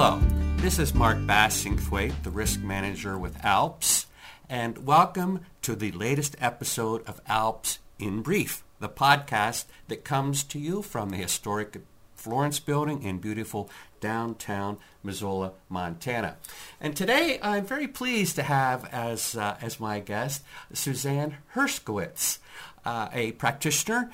Hello, this is Mark Bassingthwaighte, the risk manager with ALPS, and welcome to the latest episode of ALPS in Brief, the podcast that comes to you from the historic Florence Building in beautiful downtown Missoula, Montana. And today I'm very pleased to have as, uh, as my guest Suzan Herskowitz, uh, a practitioner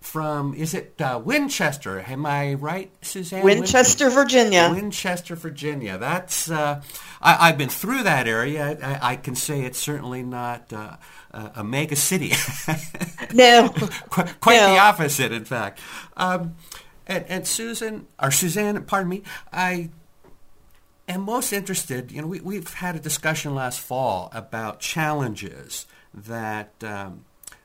from, is it uh, Winchester? Am I right, Suzan? Winchester, Virginia. Winchester, Virginia. That's, uh, I, have been through that area. I, I, can say it's certainly not uh, a mega city. no. quite, quite no. the opposite, in fact. Um, and, and Susan, or Suzan, pardon me, I am most interested, you know, we, we've had a discussion last fall about challenges that um,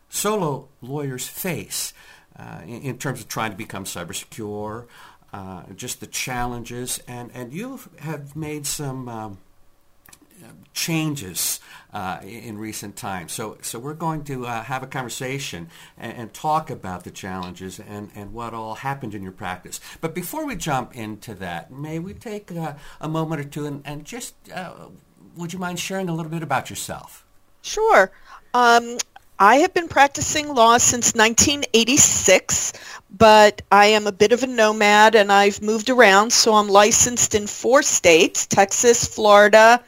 solo lawyers face uh, in, in, terms of trying to become cyber secure, uh, just the challenges, and, and you have made some um, changes uh, in recent times. So, so we're going to uh, have a conversation and, and, talk about the challenges and, and what all happened in your practice. But before we jump into that, may we take uh, a moment or two and, and just, uh, would you mind sharing a little bit about yourself? Sure. Um, I have been practicing law since 1986, but I am a bit of a nomad and I've moved around. So I'm licensed in four states, Texas, Florida,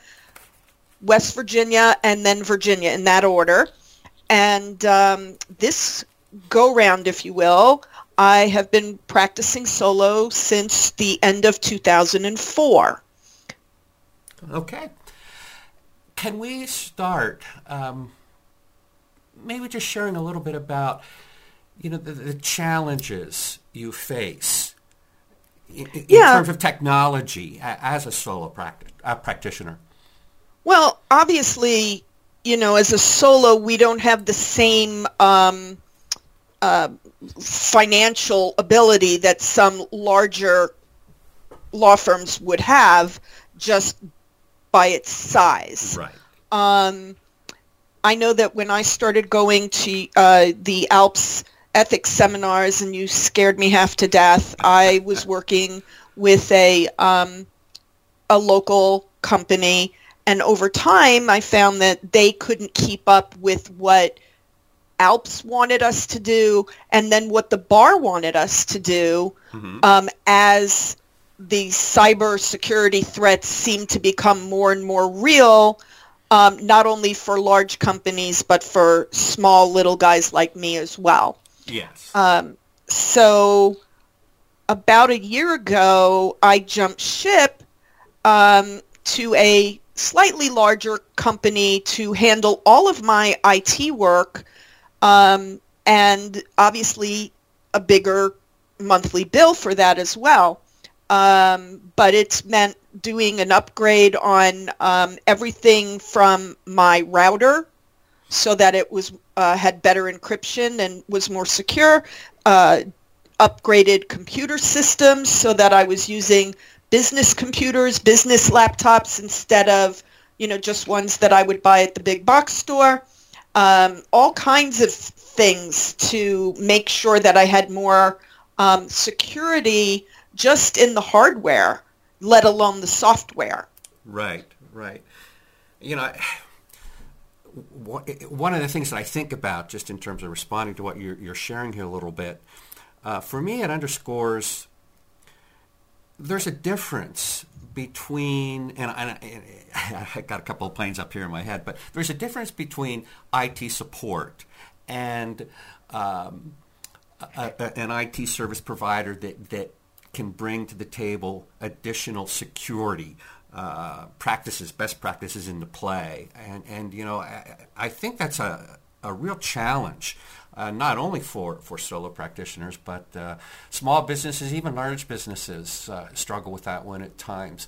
West Virginia, and then Virginia in that order. And um, this go round, if you will, I have been practicing solo since the end of 2004. Okay. Can we start um, maybe just sharing a little bit about you know the, the challenges you face in, in yeah. terms of technology as a solo practi- practitioner? Well, obviously, you know, as a solo, we don't have the same um, uh, financial ability that some larger law firms would have just by its size. Right. Um, I know that when I started going to uh, the ALPS ethics seminars, and you scared me half to death, I was working with a um, a local company and over time, I found that they couldn't keep up with what ALPS wanted us to do and then what the bar wanted us to do mm-hmm. um, as the cyber security threats seemed to become more and more real, um, not only for large companies, but for small little guys like me as well. Yes. Um, so about a year ago, I jumped ship um, to a slightly larger company to handle all of my IT work um, and obviously a bigger monthly bill for that as well. Um, but it's meant doing an upgrade on um, everything from my router so that it was uh, had better encryption and was more secure, uh, upgraded computer systems so that I was using business computers, business laptops instead of, you know, just ones that I would buy at the big box store. Um, all kinds of things to make sure that I had more um, security just in the hardware, let alone the software. Right, right. You know, one of the things that I think about just in terms of responding to what you're, you're sharing here a little bit, uh, for me it underscores there's a difference between, and I, I, got a couple of planes up here in my head, but there's a difference between IT support and um, a, a, an IT service provider that, that can bring to the table additional security uh, practices, best practices into play. And, and you know, I, I think that's a, a real challenge uh, not only for, for solo practitioners, but uh, small businesses, even large businesses uh, struggle with that one at times.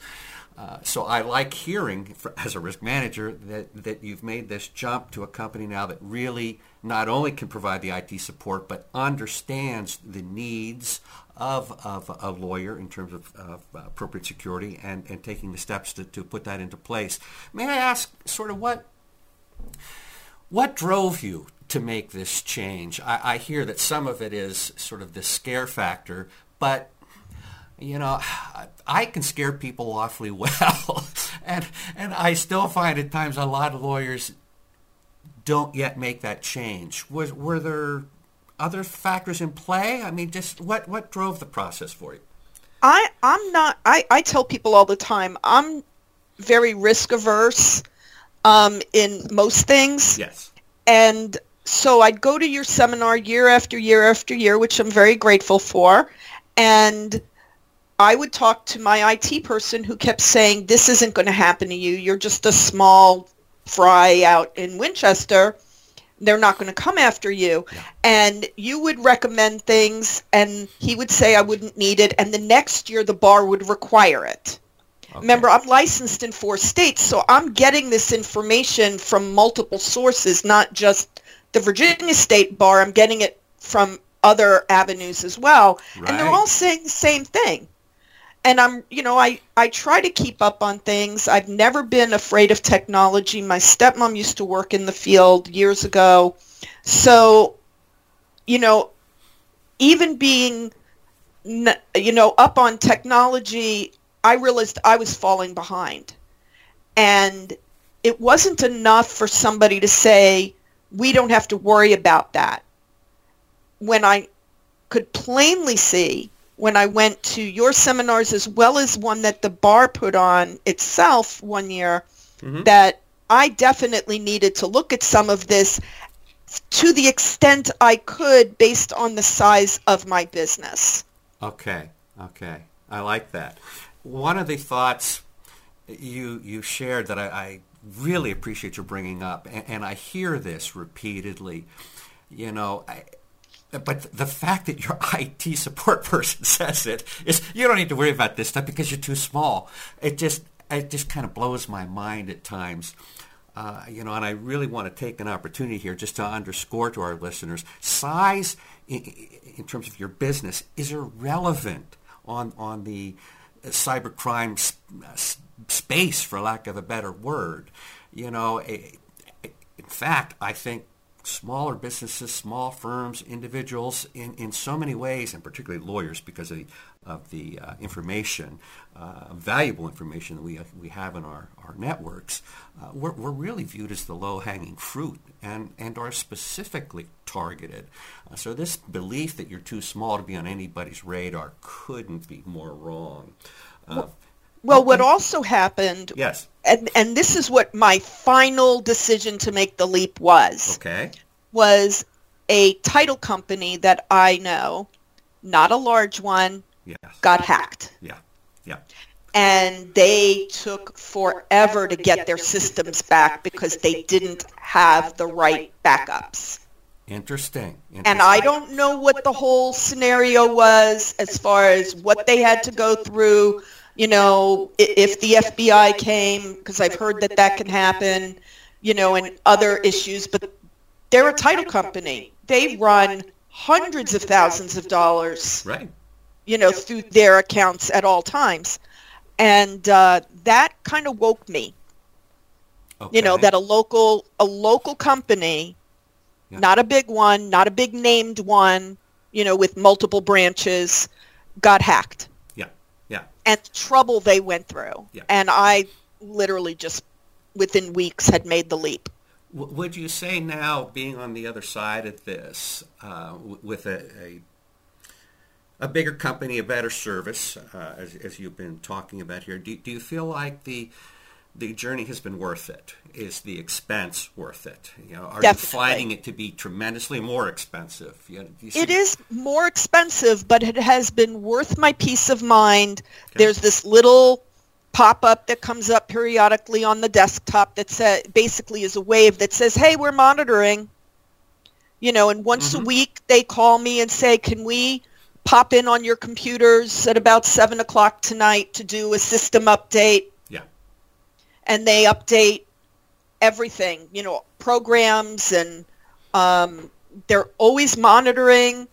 Uh, so I like hearing, for, as a risk manager, that, that you've made this jump to a company now that really not only can provide the IT support, but understands the needs of, of a lawyer in terms of, of uh, appropriate security and, and taking the steps to, to put that into place. May I ask sort of what what drove you to make this change? I, I hear that some of it is sort of the scare factor, but you know, I can scare people awfully well, and and I still find at times a lot of lawyers don't yet make that change. Was were there other factors in play? I mean, just what what drove the process for you? I I'm not. I I tell people all the time. I'm very risk averse um, in most things. Yes. And so I'd go to your seminar year after year after year, which I'm very grateful for, and I would talk to my IT person who kept saying, "This isn't going to happen to you. You're just a small fry out in Winchester." They're not going to come after you. Yeah. And you would recommend things and he would say I wouldn't need it. And the next year the bar would require it. Okay. Remember, I'm licensed in four states, so I'm getting this information from multiple sources, not just the Virginia State Bar. I'm getting it from other avenues as well. Right. And they're all saying the same thing and I'm, you know, I, I try to keep up on things. I've never been afraid of technology. My stepmom used to work in the field years ago. So, you know, even being, you know, up on technology, I realized I was falling behind. And it wasn't enough for somebody to say, we don't have to worry about that. When I could plainly see when I went to your seminars as well as one that the bar put on itself one year mm-hmm. that I definitely needed to look at some of this to the extent I could based on the size of my business. Okay, okay. I like that. One of the thoughts you you shared that I, I really appreciate you bringing up, and, and I hear this repeatedly. You know, I, but the fact that your IT support person says it is you don't need to worry about this stuff because you're too small. It just it just kind of blows my mind at times. Uh, you know, and I really want to take an opportunity here just to underscore to our listeners, size in, in terms of your business is irrelevant on on the cybercrime sp- space, for lack of a better word. You know, in fact, I think smaller businesses, small firms, individuals in, in so many ways, and particularly lawyers because of the, of the uh, information, uh, valuable information that we, we have in our, our networks, uh, we're, we're really viewed as the low-hanging fruit and, and are specifically targeted. Uh, so this belief that you're too small to be on anybody's radar couldn't be more wrong. Uh, well, well, what also happened, yes, and and this is what my final decision to make the leap was. Okay, was a title company that I know, not a large one, yes. got hacked. Yeah, yeah. And they took forever to get their systems back because they didn't have the right backups. Interesting. Interesting. And I don't know what the whole scenario was as far as what they had to go through you know, if the FBI came, because I've heard that that can happen, you know, and other issues, but they're a title company. They run hundreds of thousands of dollars, right. you know, through their accounts at all times. And uh, that kind of woke me. Okay. You know, that a local a local company, yeah. not a big one, not a big named one, you know, with multiple branches, got hacked and the trouble they went through. Yeah. And I literally just within weeks had made the leap. would you say now, being on the other side of this, uh, with a, a, a bigger company, a better service, uh, as, as you've been talking about here, do, do you feel like the the journey has been worth it? Is the expense worth it? You know, are Definitely. you finding it to be tremendously more expensive? You, you it is more expensive, but it has been worth my peace of mind. Okay. There's this little pop-up that comes up periodically on the desktop that says, basically is a wave that says, "Hey, we're monitoring." You know, and once mm-hmm. a week they call me and say, "Can we?" pop in on your computers at about 7 o'clock tonight to do a system update and they update everything, you know, programs and um, they're always monitoring.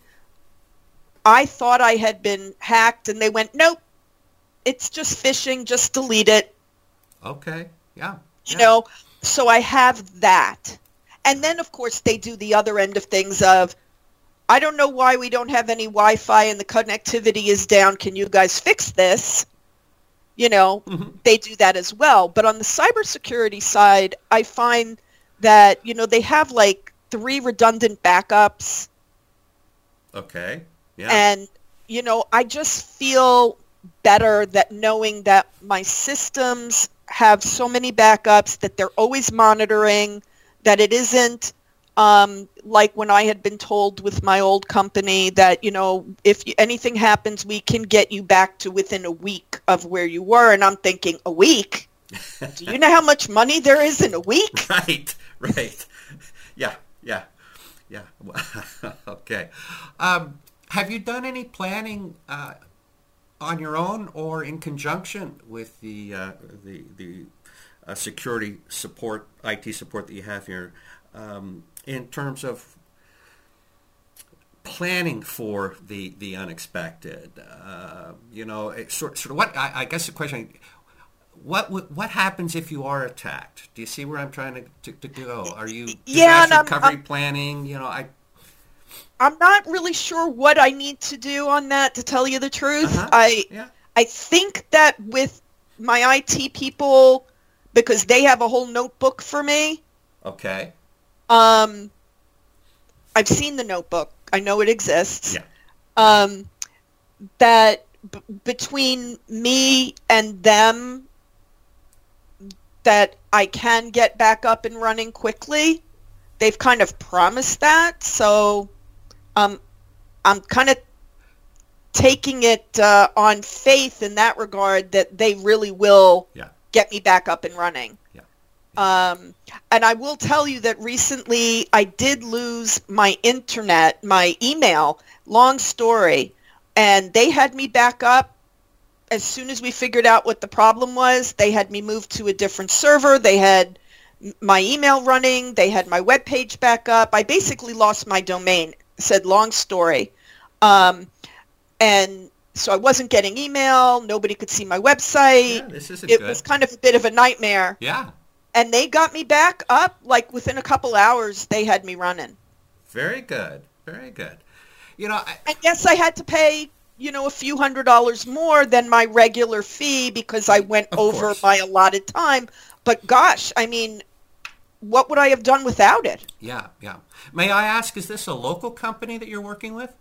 I thought I had been hacked and they went, nope, it's just phishing, just delete it. Okay, yeah. You know, so I have that. And then, of course, they do the other end of things of, I don't know why we don't have any Wi-Fi and the connectivity is down. Can you guys fix this? You know, mm-hmm. they do that as well. But on the cybersecurity side, I find that, you know, they have like three redundant backups. Okay. Yeah. And, you know, I just feel better that knowing that my systems have so many backups that they're always monitoring, that it isn't um, like when I had been told with my old company that, you know, if anything happens, we can get you back to within a week of where you were. And I'm thinking, a week? Do you know how much money there is in a week? Right, right. Yeah, yeah, yeah. okay. Um, have you done any planning uh, on your own or in conjunction with the uh, the the uh, security support, IT support that you have here, um, in terms of planning for the the unexpected? Uh, you know, sort sort of what I, I, guess the question. What what happens if you are attacked? Do you see where I'm trying to, to, to go? Are you yeah, recovery I'm, planning? You know, I I'm not really sure what I need to do on that to tell you the truth. Uh-huh. I yeah. I think that with my IT people because they have a whole notebook for me. Okay. Um I've seen the notebook. I know it exists. Yeah. Um that b- between me and them that I can get back up and running quickly. They've kind of promised that, so um, I'm kind of taking it uh, on faith in that regard that they really will yeah. get me back up and running. Yeah. Um, and I will tell you that recently I did lose my internet, my email, long story, and they had me back up as soon as we figured out what the problem was. They had me moved to a different server. They had my email running. They had my web page back up. I basically lost my domain said long story. Um, and so I wasn't getting email. Nobody could see my website. Yeah, this isn't it good. was kind of a bit of a nightmare. Yeah. And they got me back up like within a couple hours. They had me running. Very good. Very good. You know, I, I guess I had to pay you know a few hundred dollars more than my regular fee because I went over course. my allotted time. But gosh, I mean, what would I have done without it? Yeah, yeah. May I ask, is this a local company that you're working with?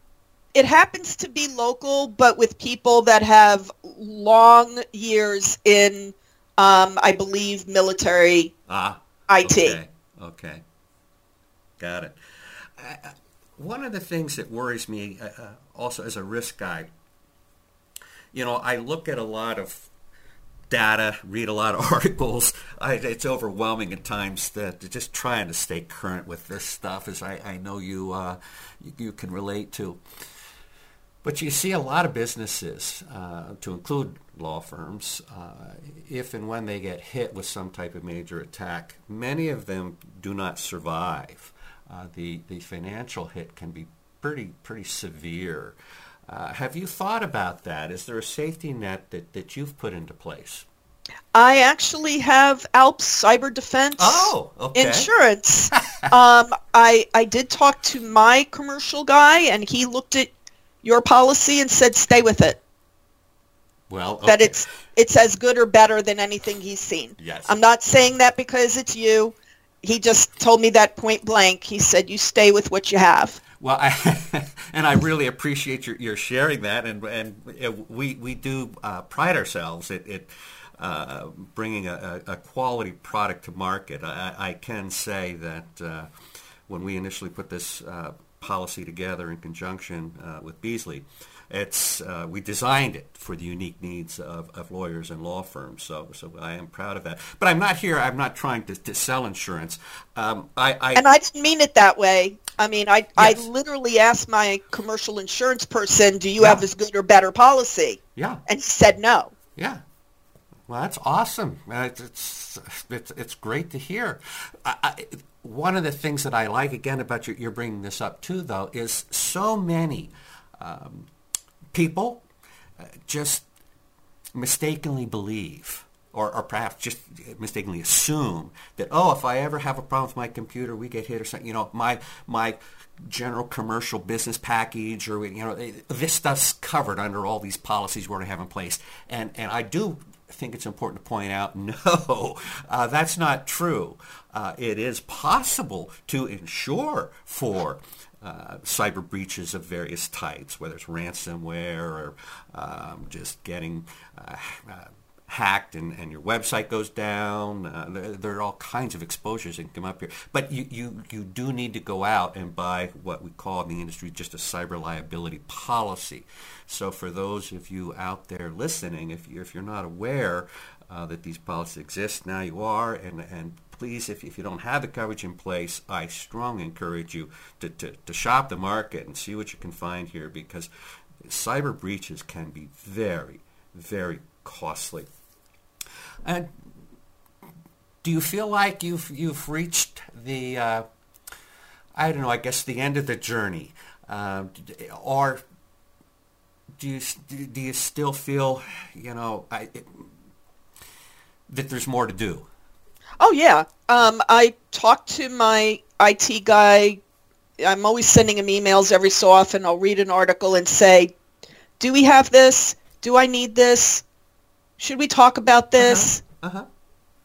It happens to be local, but with people that have long years in, um, I believe, military ah, IT. Okay, okay. Got it. Uh, one of the things that worries me uh, uh, also as a risk guy, you know, I look at a lot of data, read a lot of articles. I, it's overwhelming at times that just trying to stay current with this stuff, as I, I know you, uh, you, you can relate to. But you see a lot of businesses, uh, to include law firms, uh, if and when they get hit with some type of major attack, many of them do not survive. Uh, the the financial hit can be pretty pretty severe. Uh, have you thought about that? Is there a safety net that, that you've put into place? I actually have ALPS Cyber Defense oh, okay. insurance. um, I I did talk to my commercial guy, and he looked at your policy and said, "Stay with it." Well, okay. that it's it's as good or better than anything he's seen. Yes. I'm not saying that because it's you. He just told me that point blank. He said, "You stay with what you have." Well, I, and I really appreciate your, your sharing that, and and we we do uh, pride ourselves at, at uh, bringing a, a, quality product to market. I, I can say that uh, when we initially put this uh, policy together in conjunction uh, with Beazley, it's uh, we designed it for the unique needs of, of lawyers and law firms. So, so I am proud of that. But I'm not here. I'm not trying to, to sell insurance. Um, I, I, and I didn't mean it that way. I mean, I, yes. I literally asked my commercial insurance person, "Do you yeah. have this good or better policy?" Yeah, and he said no. Yeah. Well, that's awesome. Uh, it's, it's, it's great to hear. I, I, one of the things that I like, again, about you, you're bringing this up too, though, is so many um, people uh, just mistakenly believe or, or perhaps just mistakenly assume that oh, if I ever have a problem with my computer, we get hit or something. You know, my my general commercial business package or you know this stuff's covered under all these policies we're going to have in place and and I do think it's important to point out no uh, that's not true. Uh, it is possible to insure for uh, cyber breaches of various types whether it's ransomware or um, just getting uh, uh, hacked and, and your website goes down. Uh, there, there, are all kinds of exposures that can come up here. But you, you, you do need to go out and buy what we call in the industry just a cyber liability policy. So for those of you out there listening, if, you, if you're not aware uh, that these policies exist, now you are. And, and please, if, if you don't have the coverage in place, I strongly encourage you to, to, to shop the market and see what you can find here because cyber breaches can be very, very costly. And do you feel like you've you've reached the uh, I don't know I guess the end of the journey, uh, or do you do you still feel you know I, it, that there's more to do? Oh yeah, um, I talked to my IT guy. I'm always sending him emails every so often. I'll read an article and say, "Do we have this? Do I need this? Should we talk about this? Uh-huh. uh-huh.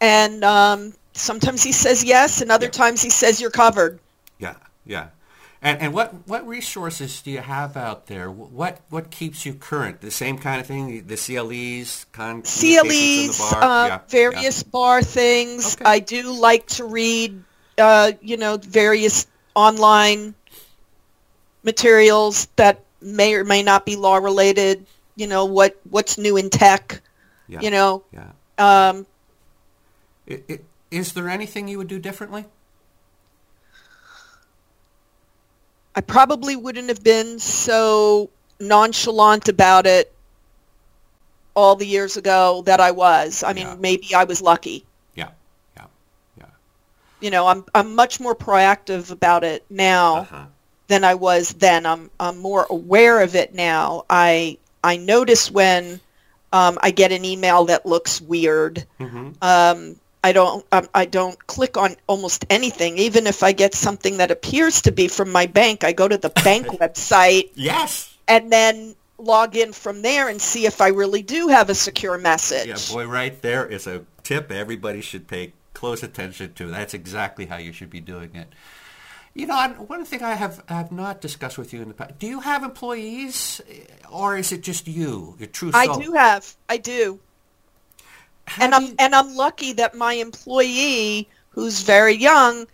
And um, sometimes he says yes, and other yeah. times he says you're covered. Yeah, yeah. And, and what, what resources do you have out there? What what keeps you current? The same kind of thing, the CLEs, con- CLEs, bar? Uh, yeah, various yeah. bar things. Okay. I do like to read, uh, you know, various online materials that may or may not be law related. You know what what's new in tech. Yeah. You know. Yeah. Um, it, it, is there anything you would do differently? I probably wouldn't have been so nonchalant about it all the years ago that I was. I mean, yeah. maybe I was lucky. Yeah, yeah, yeah. You know, I'm I'm much more proactive about it now uh-huh. than I was then. I'm I'm more aware of it now. I I notice when um, I get an email that looks weird. Mm-hmm. Um, I don't um, I don't click on almost anything, even if I get something that appears to be from my bank. I go to the bank website. Yes. And then log in from there and see if I really do have a secure message. Yeah, boy, right there is a tip everybody should pay close attention to. That's exactly how you should be doing it. You know, one thing I have have not discussed with you in the past. Do you have employees, or is it just you, your true I do have. I do. How and do I'm and I'm lucky that my employee, who's very young,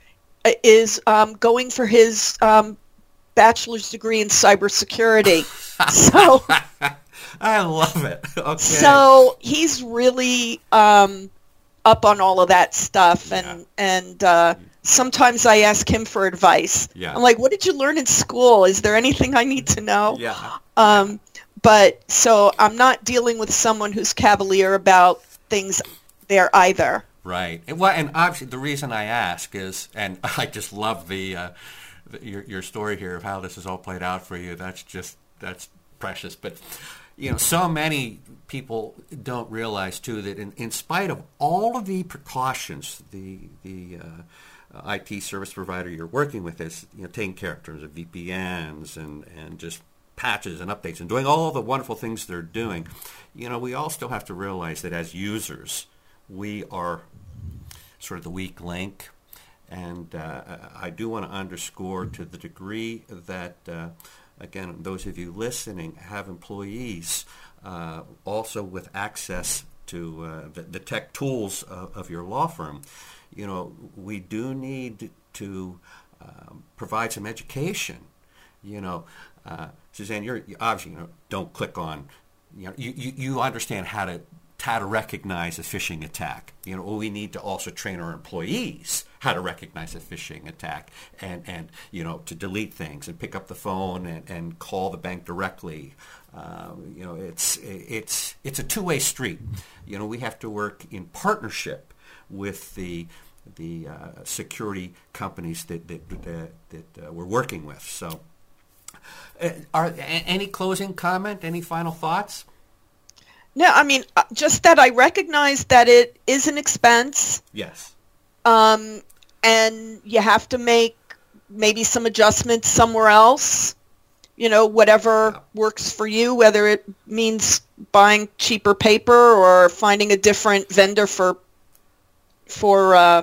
uh, is um, going for his um, bachelor's degree in cybersecurity. so I love it. Okay. So he's really um, up on all of that stuff, and yeah. and. Uh, sometimes I ask him for advice. Yeah. I'm like, what did you learn in school? Is there anything I need to know? Yeah. Um, but so I'm not dealing with someone who's cavalier about things there either. Right. And, well, and obviously the reason I ask is, and I just love the, uh, the your your story here of how this has all played out for you. That's just that's precious. But you know, so many people don't realize too that in, in spite of all of the precautions, the the uh, uh, IT service provider you're working with is you know, taking care in terms of VPNs and, and just patches and updates and doing all the wonderful things they're doing, you know, we all still have to realize that as users, we are sort of the weak link. And uh, I do want to underscore to the degree that, uh, again, those of you listening have employees uh, also with access to uh, the, the, tech tools of, of your law firm you know, we do need to um, provide some education. You know, uh, Suzan, you're you obviously you know don't click on. You know, you, you, you understand how to how to recognize a phishing attack. You know, we need to also train our employees how to recognize a phishing attack and, and you know, to delete things and pick up the phone and, and call the bank directly. Um, you know, it's, it's, it's a two-way street. You know, we have to work in partnership with the the uh, security companies that that, that, that uh, we're working with. So, uh, are any closing comment? Any final thoughts? No, I mean, uh, just that I recognize that it is an expense. Yes. Um, and you have to make maybe some adjustments somewhere else. You know, whatever Yeah. works for you, whether it means buying cheaper paper or finding a different vendor for for uh,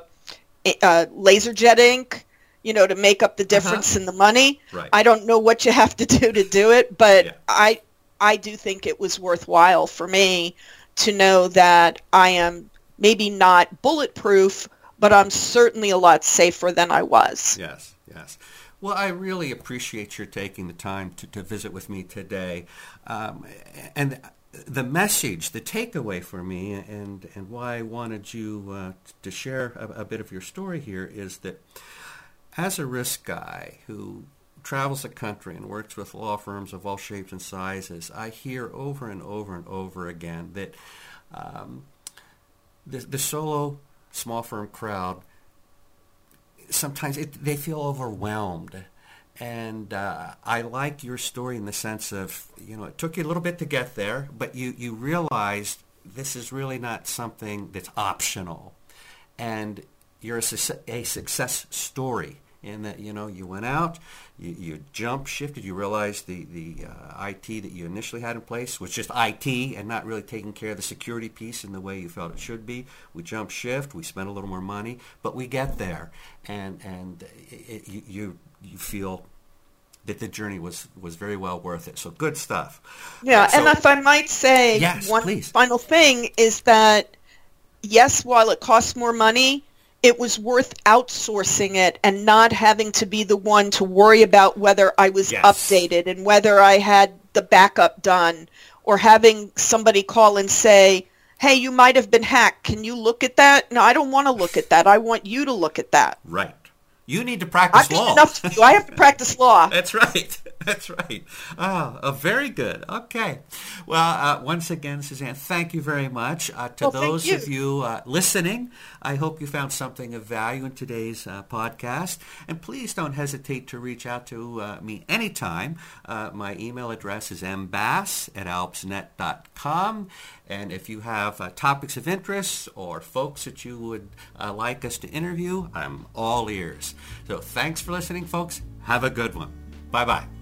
uh, LaserJet ink. You know, to make up the difference in the money. Right. I don't know what you have to do to do it, but Yeah. I I do think it was worthwhile for me to know that I am maybe not bulletproof, but I'm certainly a lot safer than I was. Yes, yes. Well, I really appreciate your taking the time to, to visit with me today. Um, and the message, the takeaway for me, and, and why I wanted you uh, to share a, a bit of your story here is that as a risk guy who travels the country and works with law firms of all shapes and sizes, I hear over and over and over again that um, the, the solo small firm crowd sometimes it, they feel overwhelmed. And uh, I like your story in the sense of, you know, it took you a little bit to get there, but you, you realized this is really not something that's optional. And you're a, suc- a success story in that, you know, you went out, you, you jump shifted, you realized the, the uh, IT that you initially had in place was just IT and not really taking care of the security piece in the way you felt it should be. We jump shift, we spend a little more money, but we get there. And, and it, you, you, you feel that the journey was, was very well worth it. So good stuff. Yeah, So- and if I might say Yes, one please. final thing is that yes, while it costs more money, it was worth outsourcing it and not having to be the one to worry about whether I was Yes. updated and whether I had the backup done or having somebody call and say, hey, you might have been hacked. Can you look at that? No, I don't want to look at that. I want you to look at that. Right. You need to practice I've law. enough to. I have to practice law. That's right. That's right. Ah, uh, very good. Okay. Well, uh, once again, Suzan, thank you very much. Uh, to Well, those you. of you uh, listening, I hope you found something of value in today's uh, podcast. And please don't hesitate to reach out to uh, me anytime. Uh, my email address is mbass at alpsnet.com. And if you have uh, topics of interest or folks that you would uh, like us to interview, I'm all ears. So thanks for listening, folks. Have a good one. Bye-bye.